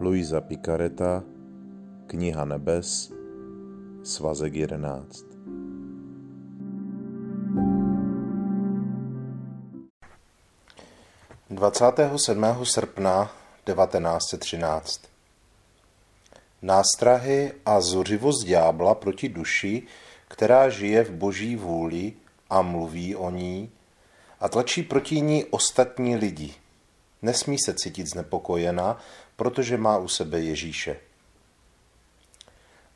Luisa Picareta, Kniha nebes, svazek 11. Dvacátého sedmého srpna 1913 Nástrahy a zuřivost ďábla proti duši, která žije v boží vůli a mluví o ní a tlačí proti ní ostatní lidi. Nesmí se cítit znepokojena, protože má u sebe Ježíše.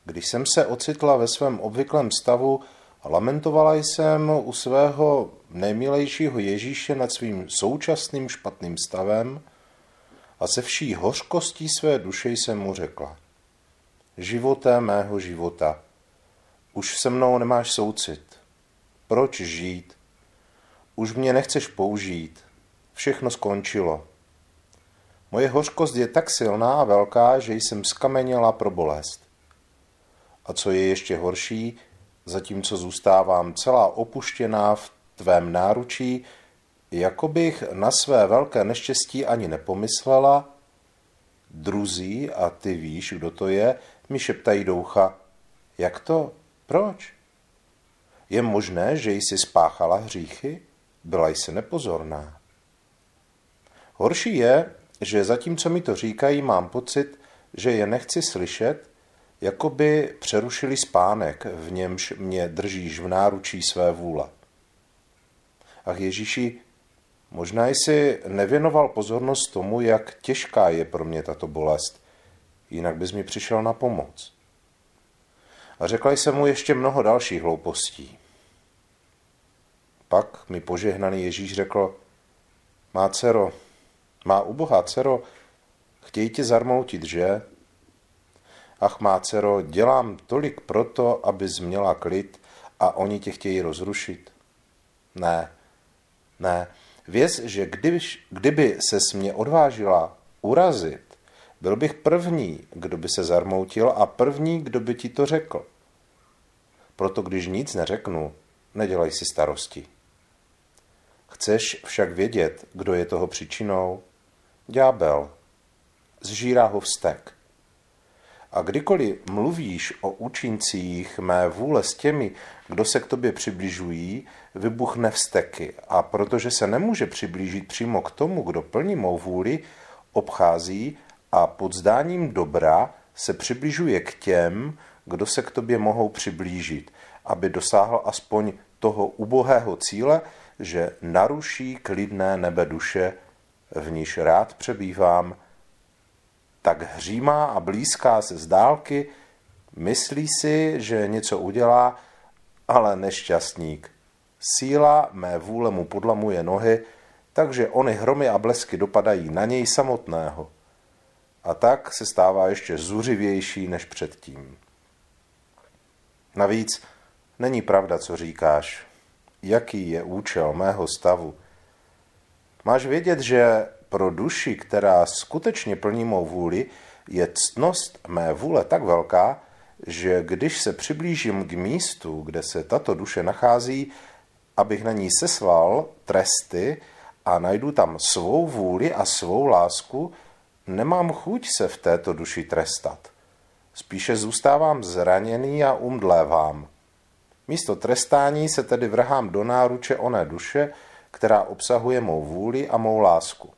Když jsem se ocitla ve svém obvyklém stavu, lamentovala jsem u svého nejmilejšího Ježíše nad svým současným špatným stavem a se vší hořkostí své duše jsem mu řekla. Životé mého života, už se mnou nemáš soucit. Proč žít? Už mě nechceš použít. Všechno skončilo. Moje hořkost je tak silná a velká, že jsem skameněla pro bolest. A co je ještě horší, zatímco zůstávám celá opuštěná v tvém náručí, jako bych na své velké neštěstí ani nepomyslela, druzí, a ty víš, kdo to je, mi šeptají doucha. Jak to? Proč? Je možné, že jsi spáchala hříchy? Byla jsi nepozorná. Horší je, že zatímco mi to říkají, mám pocit, že je nechci slyšet, jako by přerušili spánek, v němž mě držíš v náručí své vůle. Ach Ježíši, možná jsi nevěnoval pozornost tomu, jak těžká je pro mě tato bolest, jinak bys mi přišel na pomoc. A řekla jsem mu ještě mnoho dalších hloupostí. Pak mi požehnaný Ježíš řekl, má dcero, má ubohá dcero, chtějí tě zarmoutit, že? Ach, má dcero, dělám tolik proto, abys měla klid a oni tě chtějí rozrušit. Ne, ne, věz, že kdybyš, kdyby ses mě odvážila urazit, byl bych první, kdo by se zarmoutil a první, kdo by ti to řekl. Proto když nic neřeknu, nedělej si starosti. Chceš však vědět, kdo je toho příčinou? Ďábel. Zžírá ho vztek. A kdykoliv mluvíš o účincích mé vůle s těmi, kdo se k tobě přibližují, vybuchne vzteky. A protože se nemůže přiblížit přímo k tomu, kdo plní mou vůli, obchází a pod zdáním dobra se přibližuje k těm, kdo se k tobě mohou přiblížit, aby dosáhl aspoň toho ubohého cíle, že naruší klidné nebe duše, v níž rád přebývám, tak hřímá a blízká se z dálky, myslí si, že něco udělá, ale nešťastník. Síla mé vůle mu podlamuje nohy, takže ony hromy a blesky dopadají na něj samotného. A tak se stává ještě zuřivější než předtím. Navíc není pravda, co říkáš. Jaký je účel mého stavu? Máš vědět, že pro duši, která skutečně plní mou vůli, je ctnost mé vůle tak velká, že když se přiblížím k místu, kde se tato duše nachází, abych na ní seslal tresty a najdu tam svou vůli a svou lásku, nemám chuť se v této duši trestat. Spíše zůstávám zraněný a umdlévám. Místo trestání se tedy vrhám do náruče oné duše, která obsahuje mou vůli a mou lásku.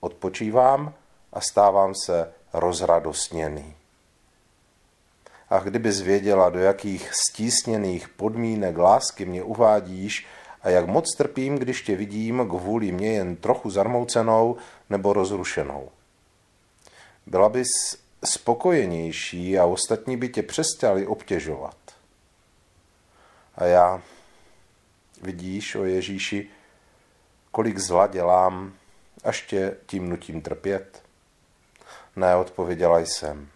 Odpočívám a stávám se rozradostněný. A kdyby zvěděla, do jakých stísněných podmínek lásky mě uvádíš a jak moc trpím, když tě vidím kvůli mě jen trochu zarmoucenou nebo rozrušenou. Byla bys spokojenější a ostatní by tě přestali obtěžovat. A já, vidíš o Ježíši, kolik zla dělám, až tě tím nutím trpět? Ne, odpověděla jsem.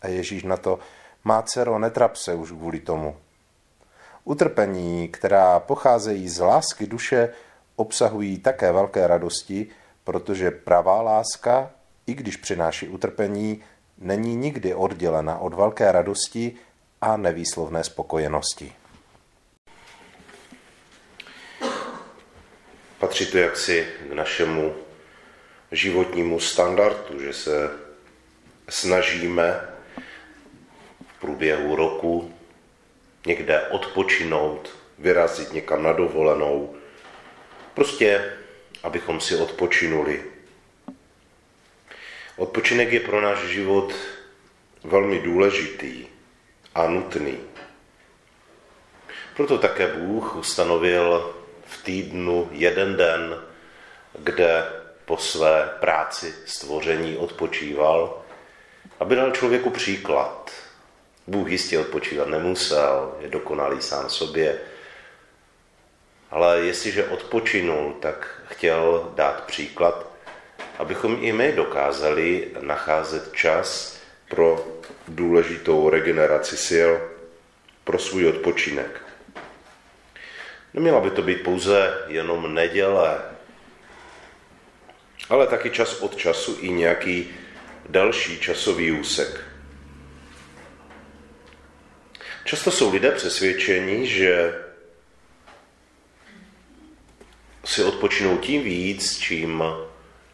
A Ježíš na to, má dcero, netrap se už kvůli tomu. Utrpení, která pocházejí z lásky duše, obsahují také velké radosti, protože pravá láska, i když přináší utrpení, není nikdy oddělena od velké radosti a nevýslovné spokojenosti. Patří to jaksi k našemu životnímu standardu, že se snažíme v průběhu roku někde odpočinout, vyrazit někam na dovolenou, prostě abychom si odpočinuli. Odpočinek je pro náš život velmi důležitý a nutný. Proto také Bůh ustanovil v týdnu jeden den, kde po své práci stvoření odpočíval, aby dal člověku příklad. Bůh jistě odpočívat nemusel, je dokonalý sám sobě, ale jestliže odpočinul, tak chtěl dát příklad, abychom i my dokázali nacházet čas pro důležitou regeneraci sil, pro svůj odpočinek. Neměla by to být pouze jenom neděle, ale taky čas od času i nějaký další časový úsek. Často jsou lidé přesvědčeni, že si odpočinou tím víc, čím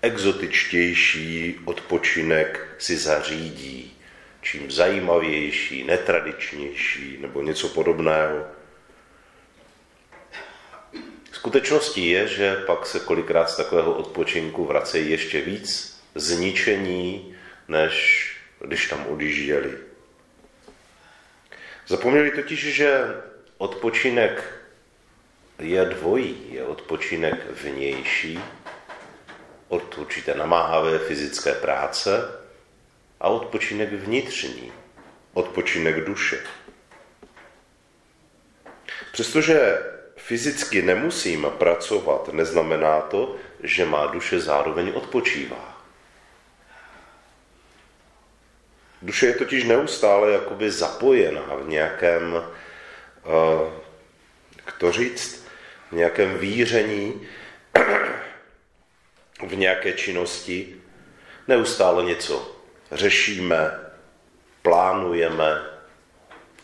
exotičtější odpočinek si zařídí, čím zajímavější, netradičnější nebo něco podobného. Skutečností je, že pak se kolikrát z takového odpočinku vracejí ještě víc zničení, než když tam odjížděli. Zapomněli totiž, že odpočinek je dvojí. Je odpočinek vnější od určité namáhavé fyzické práce a odpočinek vnitřní, odpočinek duše. Přestože fyzicky nemusím pracovat, neznamená to, že má duše zároveň odpočívá. Duše je totiž neustále jakoby zapojená v nějakém, uh, jak to říct, v nějakém víření, v nějaké činnosti. Neustále něco řešíme, plánujeme,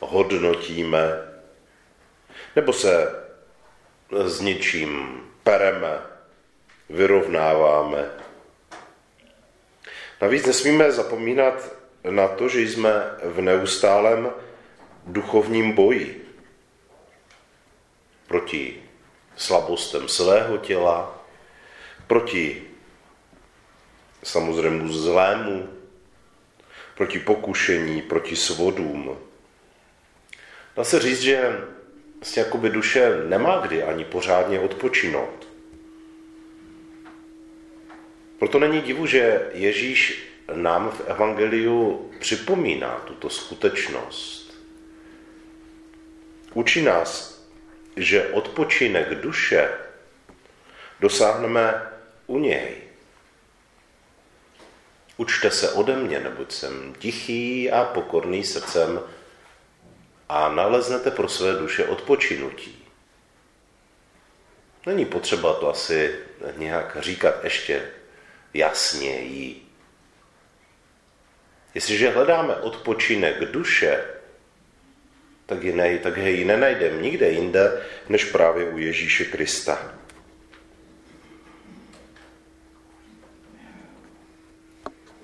hodnotíme, nebo se s něčím pereme, vyrovnáváme. Navíc nesmíme zapomínat na to, že jsme v neustálém duchovním boji proti slabostem svého těla, proti samozřejmě zlému, proti pokušení, proti svodům. Dá se říct, že vlastně jakoby duše nemá kdy ani pořádně odpočinout. Proto není divu, že Ježíš nám v Evangeliu připomíná tuto skutečnost. Učí nás, že odpočinek duše dosáhneme u něj. Učte se ode mě, neboť jsem tichý a pokorný srdcem a naleznete pro své duše odpočinutí. Není potřeba to asi nějak říkat ještě jasněji. Jestliže hledáme odpočinek duše, tak, ji ne, tak ji nenajdeme nikde jinde, než právě u Ježíše Krista.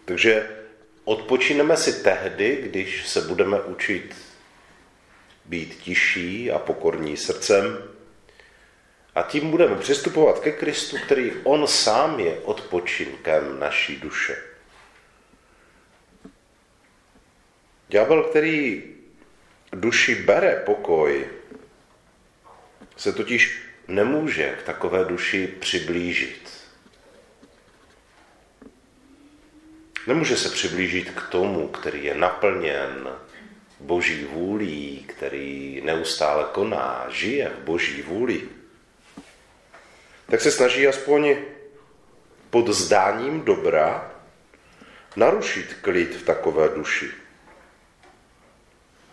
Takže odpočineme si tehdy, když se budeme učit být tiší a pokorní srdcem a tím budeme přistupovat ke Kristu, který on sám je odpočinkem naší duše. Ďábel, který duši bere pokoj, se totiž nemůže k takové duši přiblížit. Nemůže se přiblížit k tomu, který je naplněn boží vůlí, který neustále koná, žije v boží vůli, tak se snaží aspoň pod zdáním dobra narušit klid v takové duši.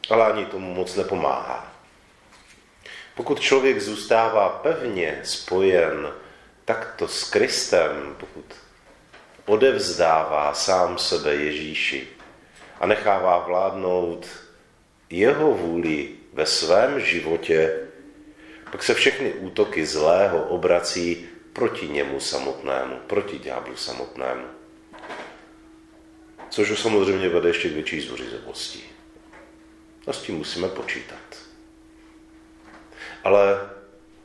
Ale ani tomu moc nepomáhá. Pokud člověk zůstává pevně spojen takto s Kristem, pokud odevzdává sám sebe Ježíši a nechává vládnout jeho vůli ve svém životě, pak se všechny útoky zlého obrací proti němu samotnému, proti ďáblu samotnému. Což samozřejmě vede ještě k větší zvořizovosti. A s tím musíme počítat. Ale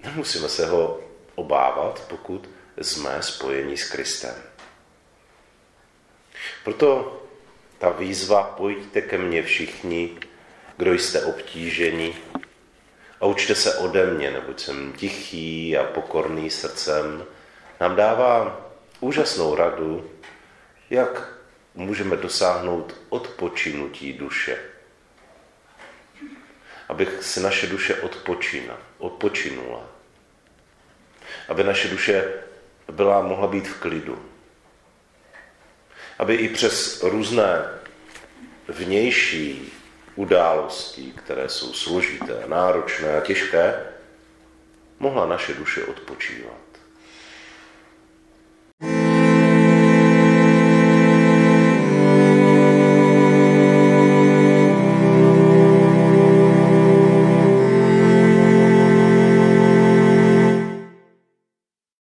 nemusíme se ho obávat, pokud jsme spojení s Kristem. Proto ta výzva, pojďte ke mně všichni, kdo jste obtíženi a učte se ode mě, neboť jsem tichý a pokorný srdcem, nám dává úžasnou radu, jak můžeme dosáhnout odpočinutí duše. Aby se naše duše odpočina, odpočinula. Aby naše duše byla, mohla být v klidu. Aby i přes různé vnější události, které jsou složité, náročné a těžké, mohla naše duše odpočívat.